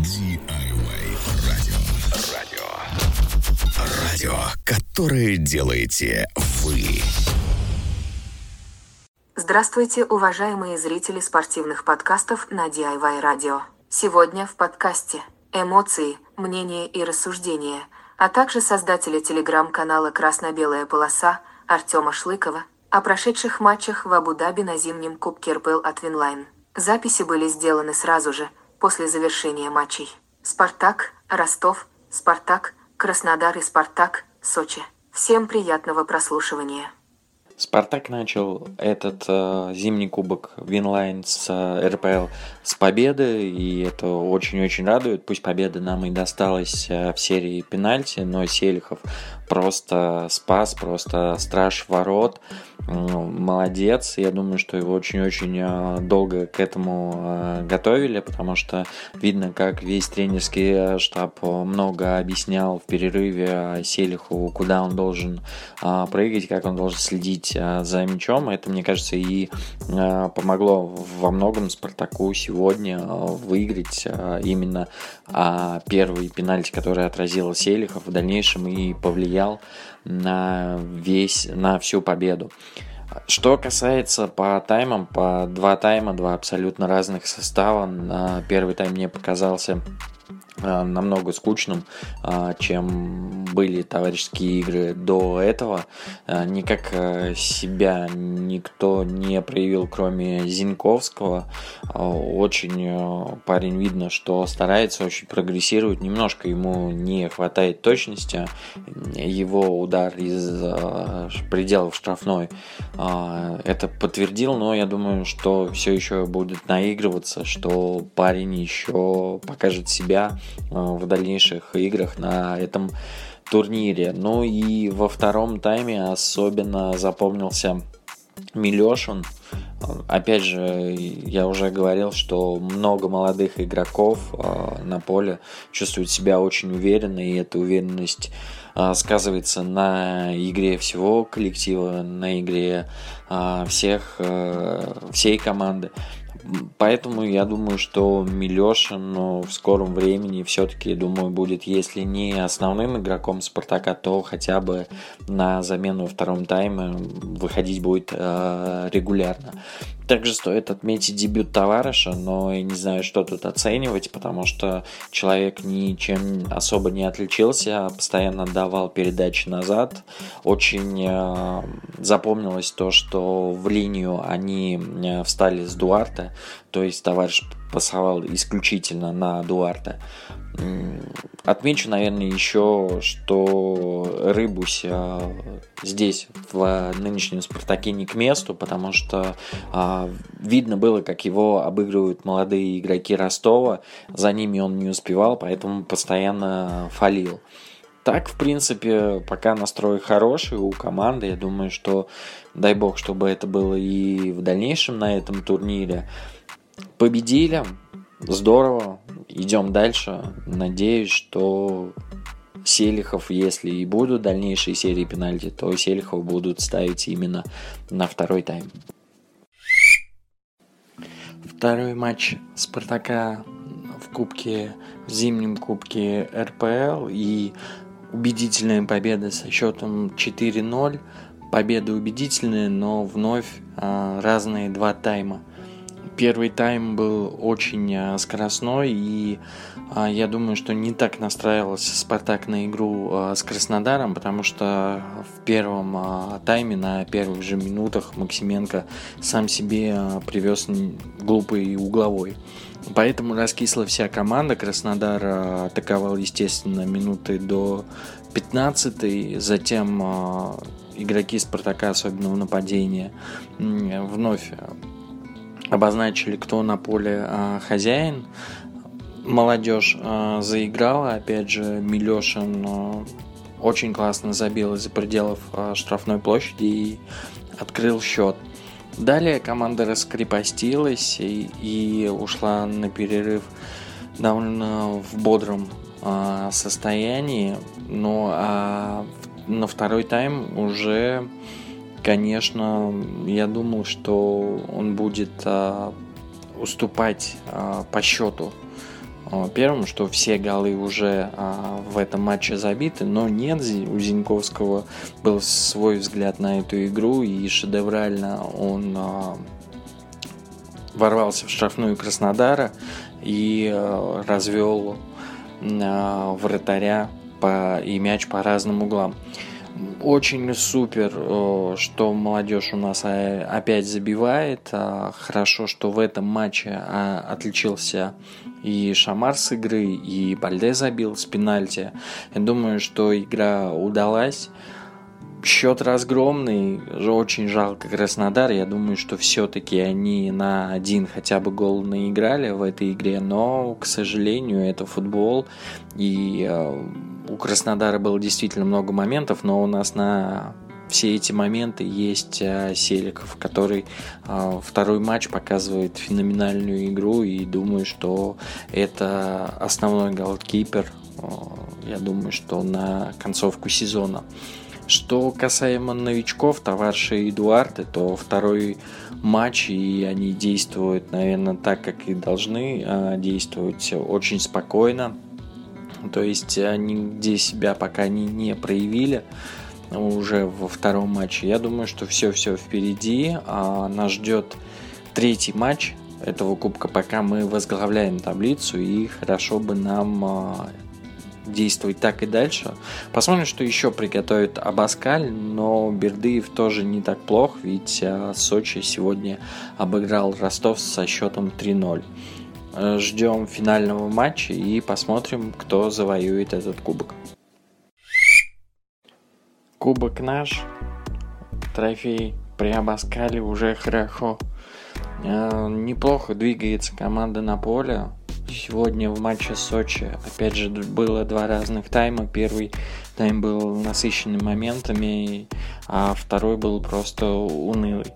DIY радио. Радио. Радио, которое делаете вы. Здравствуйте, уважаемые зрители спортивных подкастов на DIY Radio. Сегодня в подкасте эмоции, мнения и рассуждения, а также создателя телеграм-канала «Красно-белая полоса» Артема Шлыкова о прошедших матчах в Абу-Даби на зимнем Кубке РПЛ от Winline. Записи были сделаны сразу же, после завершения матчей. Спартак, Ростов, Спартак, Краснодар и Спартак, Сочи. Всем приятного прослушивания. Спартак начал этот э, зимний кубок Winline с э, РПЛ с победы, и это очень-очень радует. Пусть победа нам и досталась э, в серии пенальти, но Селихов просто спас, просто страж ворот. Молодец. Я думаю, что его очень-очень э, долго к этому э, готовили, потому что видно, как весь тренерский штаб много объяснял в перерыве Селиху, куда он должен э, прыгать, как он должен следить за мячом. Это, мне кажется, и помогло во многом Спартаку сегодня выиграть именно первый пенальти, который отразил Селихов в дальнейшем и повлиял на весь, на всю победу. Что касается по таймам, по два тайма, два абсолютно разных состава. Первый тайм мне показался Э, намного скучным, э, чем были товарищеские игры до этого. Э, никак себя никто не проявил, кроме Зинковского. Очень парень видно, что старается, очень прогрессирует. Немножко ему не хватает точности. Его удар из пределов штрафной это подтвердил, но я думаю, что все еще будет наигрываться, что парень еще покажет себя Э, в дальнейших играх на этом турнире. Ну и во втором тайме особенно запомнился Милешин. Опять же, я уже говорил, что много молодых игроков э, на поле чувствуют себя очень уверенно, и эта уверенность э, сказывается на игре всего коллектива, на игре всех, всей команды. Поэтому я думаю, что Милешин в скором времени все-таки, думаю, будет, если не основным игроком Спартака, то хотя бы на замену втором тайме выходить будет э, регулярно. Также стоит отметить дебют товарища, но я не знаю, что тут оценивать, потому что человек ничем особо не отличился, постоянно давал передачи назад. Очень э, запомнилось то, что в линию они э, встали с Дуарта, то есть товарищ пасовал исключительно на Дуарта. Отмечу, наверное, еще, что Рыбусь здесь, в нынешнем Спартаке, не к месту, потому что а, видно было, как его обыгрывают молодые игроки Ростова. За ними он не успевал, поэтому постоянно фалил. Так, в принципе, пока настрой хороший у команды. Я думаю, что дай бог, чтобы это было и в дальнейшем на этом турнире. Победили, здорово, идем дальше. Надеюсь, что Селихов, если и будут дальнейшие серии пенальти, то Селихов будут ставить именно на второй тайм. Второй матч Спартака в кубке, в зимнем кубке РПЛ и убедительная победа со счетом 4-0. Победа убедительная, но вновь а, разные два тайма. Первый тайм был очень а, скоростной, и а, я думаю, что не так настраивался Спартак на игру а, с Краснодаром, потому что в первом тайме на первых же минутах Максименко сам себе привез глупый угловой. Поэтому раскисла вся команда. Краснодар атаковал, естественно, минуты до 15 затем игроки Спартака, особенно в нападении, вновь обозначили, кто на поле а, хозяин. Молодежь а, заиграла, опять же, Милешин очень классно забил из-за пределов а, штрафной площади и открыл счет. Далее команда раскрепостилась и, и ушла на перерыв довольно в бодром а, состоянии, но а, на второй тайм уже конечно, я думал, что он будет а, уступать а, по счету первым, что все голы уже в этом матче забиты, но нет, у Зиньковского был свой взгляд на эту игру, и шедеврально он ворвался в штрафную Краснодара и развел вратаря по, и мяч по разным углам. Очень супер, что молодежь у нас а, опять забивает. А, хорошо, что в этом матче а, отличился и Шамар с игры, и Бальде забил с пенальти. Я думаю, что игра удалась. Счет разгромный, очень жалко Краснодар. Я думаю, что все-таки они на один хотя бы гол наиграли в этой игре, но, к сожалению, это футбол. И э, у Краснодара было действительно много моментов, но у нас на все эти моменты есть э, Селиков, который э, второй матч показывает феноменальную игру и думаю, что это основной голкипер. Э, я думаю, что на концовку сезона. Что касаемо новичков, товарища Эдуарда, то второй матч, и они действуют, наверное, так, как и должны действовать, очень спокойно. То есть они где себя пока не, не проявили уже во втором матче. Я думаю, что все-все впереди. А нас ждет третий матч этого кубка, пока мы возглавляем таблицу, и хорошо бы нам а, действовать так и дальше. Посмотрим, что еще приготовит Абаскаль, но Бердыев тоже не так плох, ведь а, Сочи сегодня обыграл Ростов со счетом 3-0. Э, ждем финального матча и посмотрим, кто завоюет этот кубок. Кубок наш, трофей при Абаскале уже хорошо. Э, неплохо двигается команда на поле. Сегодня в матче Сочи, опять же, было два разных тайма. Первый тайм был насыщенный моментами, а второй был просто унылый.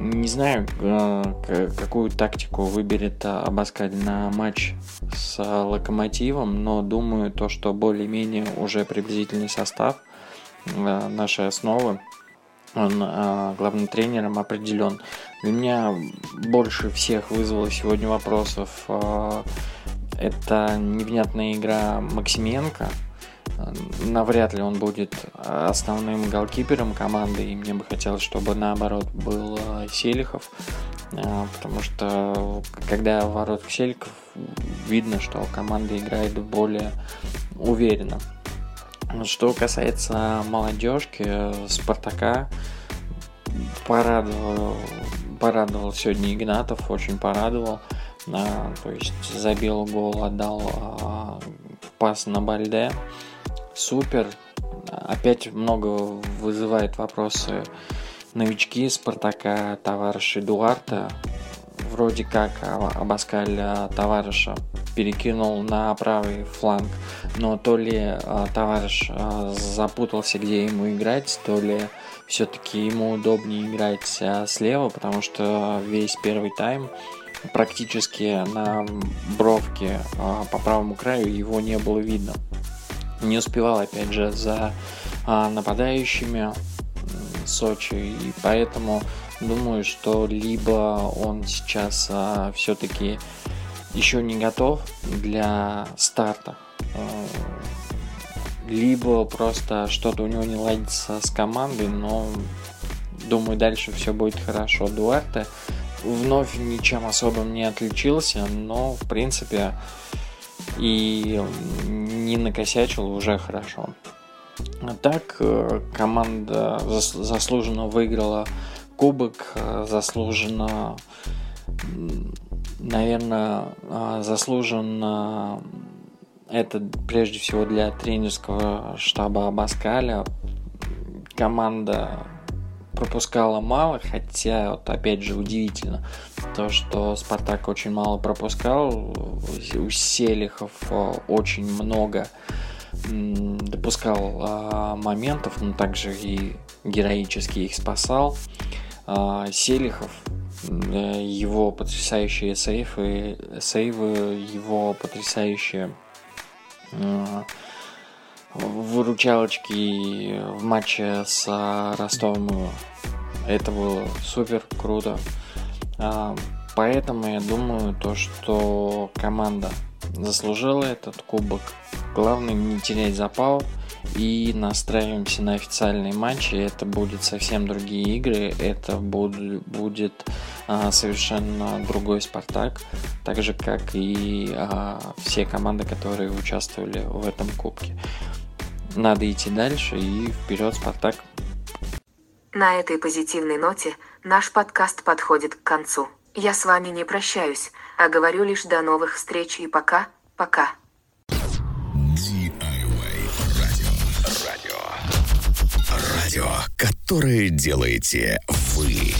Не знаю, э, какую тактику выберет Абаскаль на матч с Локомотивом, но думаю, то, что более-менее уже приблизительный состав э, нашей основы, он э, главным тренером определен. Для меня больше всех вызвало сегодня вопросов э, это невнятная игра Максименко. Навряд ли он будет основным голкипером команды, и мне бы хотелось, чтобы наоборот был э, Селихов, э, потому что когда ворот Селиков, видно, что команда играет более уверенно. Что касается молодежки, Спартака, порадовал, порадовал сегодня Игнатов, очень порадовал. А, то есть забил гол, отдал а, пас на Бальде. Супер. Опять много вызывает вопросы новички Спартака, товарищ Эдуарда. Вроде как а, товарища перекинул на правый фланг, но то ли а, товарищ а, запутался, где ему играть, то ли все-таки ему удобнее играть а, слева, потому что весь первый тайм практически на бровке а, по правому краю его не было видно. Не успевал, опять же, за а, нападающими Сочи, и поэтому думаю, что либо он сейчас а, все-таки еще не готов для старта, либо просто что-то у него не ладится с командой, но думаю, дальше все будет хорошо. Дуарте вновь ничем особым не отличился, но в принципе и не накосячил уже хорошо. А так э, команда заслуженно выиграла кубок, э, заслуженно, наверное, э, заслуженно это прежде всего для тренерского штаба Абаскаля. Команда пропускала мало, хотя, вот опять же, удивительно, то, что Спартак очень мало пропускал, у Селихов э, очень много допускал а, моментов, но также и героически их спасал. А, Селихов, его потрясающие сейфы, сейвы, его потрясающие э, выручалочки в матче с Ростовом. Это было супер круто. А, Поэтому я думаю, то, что команда заслужила этот кубок. Главное не терять запал и настраиваемся на официальные матчи. Это будет совсем другие игры, это будет, будет а, совершенно другой Спартак, так же как и а, все команды, которые участвовали в этом кубке. Надо идти дальше и вперед, Спартак. На этой позитивной ноте наш подкаст подходит к концу. Я с вами не прощаюсь, а говорю лишь до новых встреч и пока, пока. Радио, которое делаете вы.